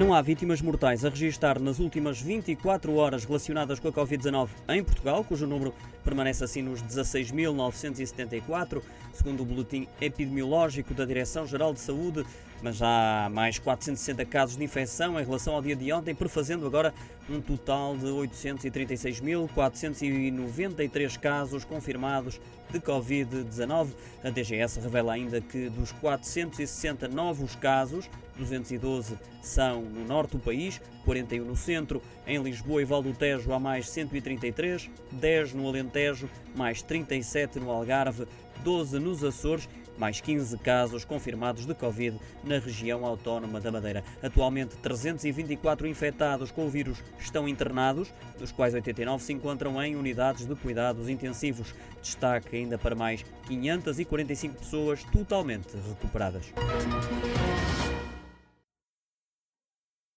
Não há vítimas mortais a registrar nas últimas 24 horas relacionadas com a Covid-19 em Portugal, cujo número permanece assim nos 16.974, segundo o boletim epidemiológico da Direção-Geral de Saúde, mas há mais 460 casos de infecção em relação ao dia de ontem, prefazendo agora um total de 836.493 casos confirmados de Covid-19. A DGS revela ainda que dos 460 novos casos, 212 são no norte do país, 41 no centro, em Lisboa e Val do Tejo há mais 133, 10 no Alentejo, mais 37 no Algarve, 12 nos Açores, mais 15 casos confirmados de Covid na região autónoma da Madeira. Atualmente, 324 infectados com o vírus estão internados, dos quais 89 se encontram em unidades de cuidados intensivos. Destaque ainda para mais 545 pessoas totalmente recuperadas.